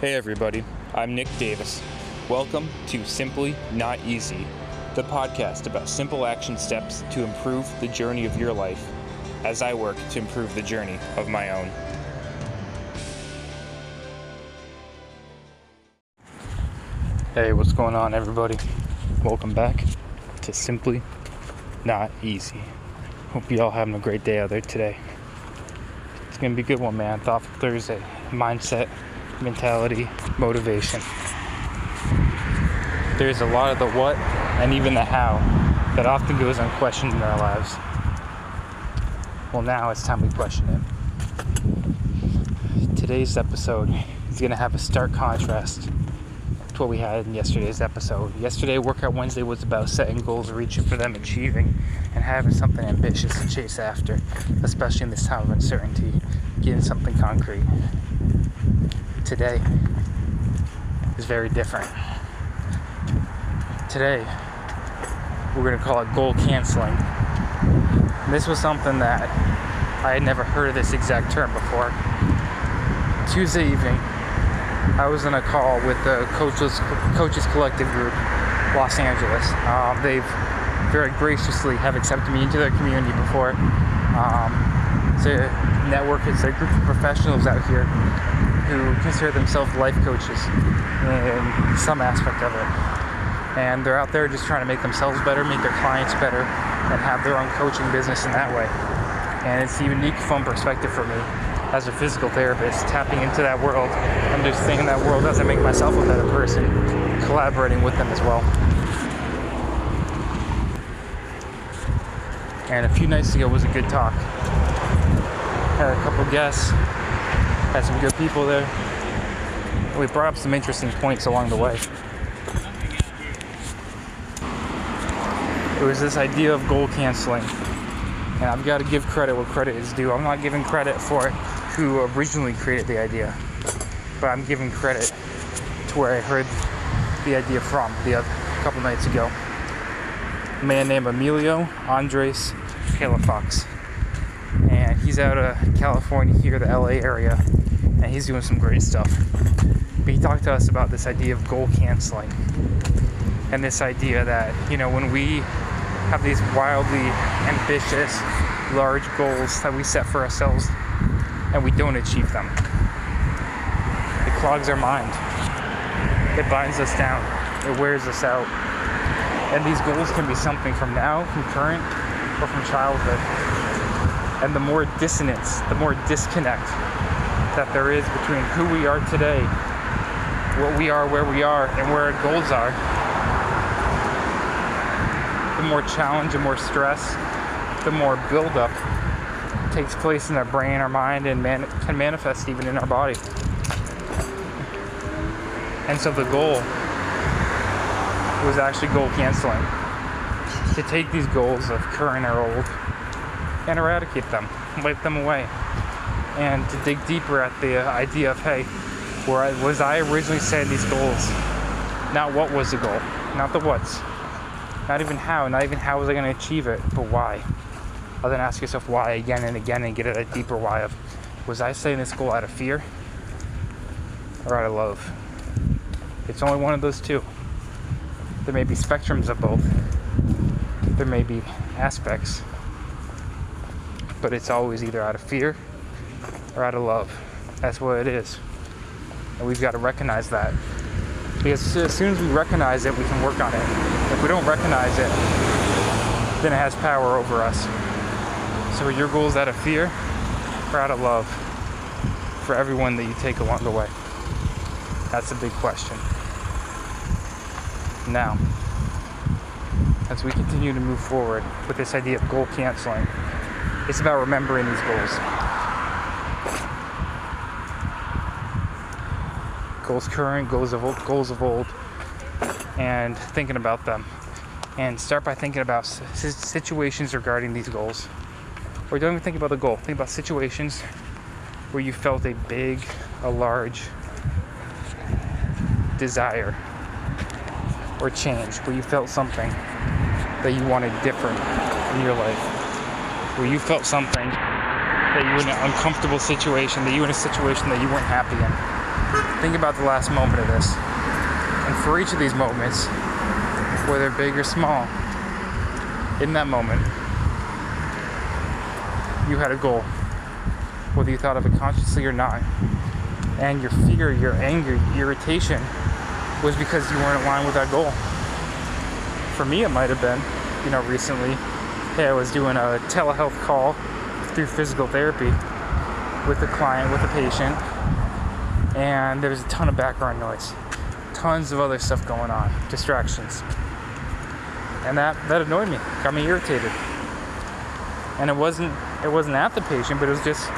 Hey everybody, I'm Nick Davis. Welcome to Simply Not Easy, the podcast about simple action steps to improve the journey of your life as I work to improve the journey of my own. Hey, what's going on, everybody? Welcome back to Simply Not Easy. Hope you all having a great day out there today. It's gonna be a good one, man. Thoughtful Thursday. Mindset, mentality, motivation. There's a lot of the what and even the how that often goes unquestioned in our lives. Well, now it's time we question it. Today's episode is going to have a stark contrast to what we had in yesterday's episode. Yesterday, Workout Wednesday was about setting goals, reaching for them, achieving, and having something ambitious to chase after, especially in this time of uncertainty, getting something concrete. Today is very different. Today, we're going to call it goal canceling. This was something that I had never heard of this exact term before. Tuesday evening, I was in a call with the Coaches, Coaches Collective Group, Los Angeles. Um, they've very graciously have accepted me into their community before. Um, it's a network, it's a group of professionals out here who consider themselves life coaches in some aspect of it. And they're out there just trying to make themselves better, make their clients better, and have their own coaching business in that way. And it's a unique, fun perspective for me as a physical therapist, tapping into that world, understanding that world as I make myself a better person, collaborating with them as well. And a few nights ago was a good talk. Had a couple guests, had some good people there. We brought up some interesting points along the way. It was this idea of goal canceling. And I've got to give credit where credit is due. I'm not giving credit for who originally created the idea, but I'm giving credit to where I heard the idea from the other, a couple nights ago. A man named Emilio Andres Palafox. He's out of California here, the LA area, and he's doing some great stuff. But he talked to us about this idea of goal canceling and this idea that, you know, when we have these wildly ambitious, large goals that we set for ourselves and we don't achieve them. It clogs our mind. It binds us down. It wears us out. And these goals can be something from now, from current, or from childhood. And the more dissonance, the more disconnect that there is between who we are today, what we are, where we are, and where our goals are, the more challenge and more stress, the more buildup takes place in our brain, our mind, and man- can manifest even in our body. And so the goal was actually goal canceling. To take these goals of current or old and eradicate them, wipe them away. And to dig deeper at the idea of, hey, where I, was I originally setting these goals? Not what was the goal, not the what's, not even how, not even how was I going to achieve it, but why. I'll then ask yourself why again and again and get at a deeper why of was I setting this goal out of fear or out of love? It's only one of those two. There may be spectrums of both. There may be aspects. But it's always either out of fear or out of love. That's what it is. And we've got to recognize that. Because as soon as we recognize it, we can work on it. If we don't recognize it, then it has power over us. So are your goals out of fear or out of love for everyone that you take along the way? That's a big question. Now, as we continue to move forward with this idea of goal canceling, it's about remembering these goals. Goals current, goals of old, goals of old, and thinking about them. And start by thinking about situations regarding these goals. Or don't even think about the goal. Think about situations where you felt a big, a large desire or change, where you felt something that you wanted different in your life, where you felt something that you were in an uncomfortable situation, that you were in a situation that you weren't happy in. think about the last moment of this. And for each of these moments, whether big or small, in that moment, you had a goal, whether you thought of it consciously or not. And your fear, your anger, your irritation was because you weren't aligned with that goal. For me, it might have been, you know, recently, hey, I was doing a telehealth call through physical therapy with a client, with a patient, and there was a ton of background noise, tons of other stuff going on, distractions. And that, that annoyed me, got me irritated. And it wasn't it wasn't at the patient, but it was just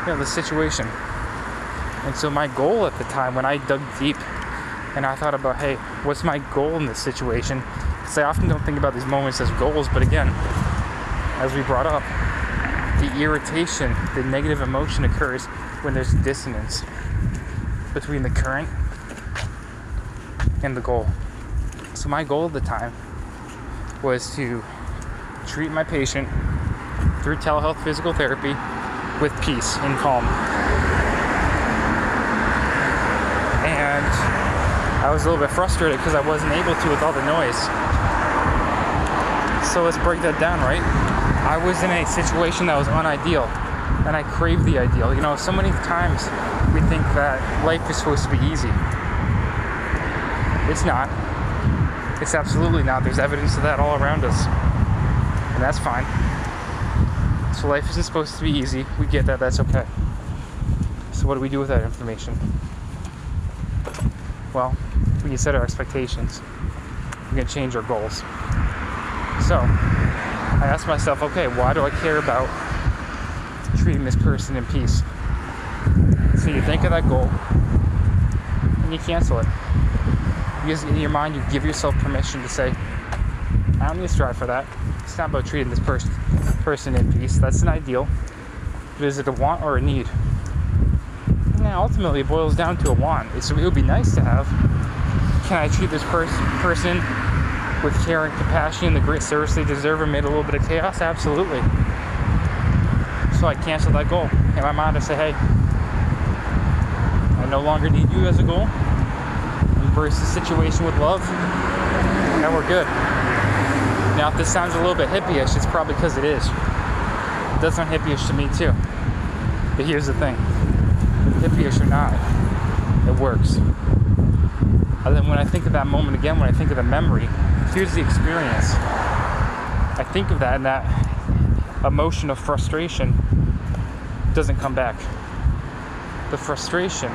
you know the situation. And so my goal at the time when I dug deep and I thought about, hey, what's my goal in this situation? Because I often don't think about these moments as goals, but again, as we brought up, the irritation, the negative emotion occurs when there's dissonance between the current and the goal. So my goal at the time was to treat my patient through telehealth physical therapy with peace and calm. And I was a little bit frustrated because I wasn't able to with all the noise. So let's break that down, right? I was in a situation that was unideal and I craved the ideal. You know, so many times we think that life is supposed to be easy. It's not. It's absolutely not. There's evidence of that all around us. And that's fine. So life isn't supposed to be easy. We get that. That's okay. So what do we do with that information? Well, we can set our expectations. We can change our goals. So I asked myself, okay, why do I care about treating this person in peace? So you think of that goal and you cancel it. Because in your mind, you give yourself permission to say, I don't need to strive for that. It's not about treating this person person in peace. That's an ideal. But is it a want or a need? Yeah, ultimately, it boils down to a want. It's, it would be nice to have. Can I treat this pers- person with care and compassion and the great service they deserve amid a little bit of chaos? Absolutely. So I cancel that goal. In my mind, I say, hey, I no longer need you as a goal. Embrace the situation with love, and we're good. Now, if this sounds a little bit hippie-ish, it's probably because it is. It does sound hippie-ish to me too. But here's the thing: hippie-ish or not, it works. And then when I think of that moment again, when I think of the memory, here's the experience. I think of that, and that emotion of frustration doesn't come back. The frustration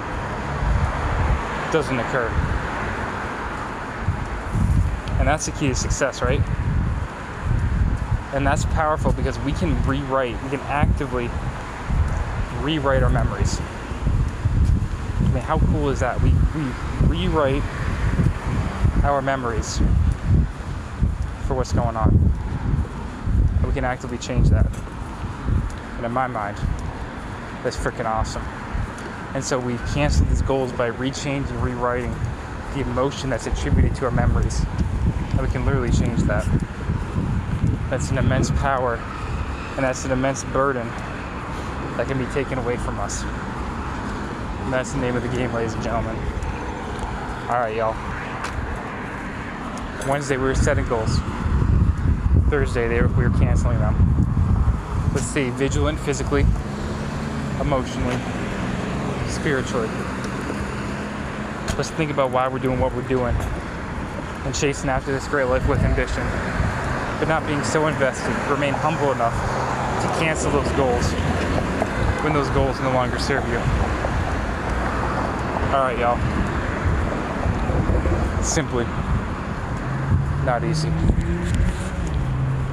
doesn't occur. And that's the key to success, right? And that's powerful because we can rewrite, we can actively rewrite our memories. I mean, how cool is that? We, we rewrite our memories for what's going on. And we can actively change that. And in my mind, that's freaking awesome. And so we cancel these goals by rechanging, rewriting the emotion that's attributed to our memories. And we can literally change that. That's an immense power, and that's an immense burden that can be taken away from us. And that's the name of the game, ladies and gentlemen. Alright, y'all. Wednesday, we were setting goals. Thursday, they were, we were canceling them. Let's see, vigilant physically, emotionally, spiritually. Let's think about why we're doing what we're doing and chasing after this great life with ambition but not being so invested. Remain humble enough to cancel those goals when those goals no longer serve you. All right, y'all. Simply not easy.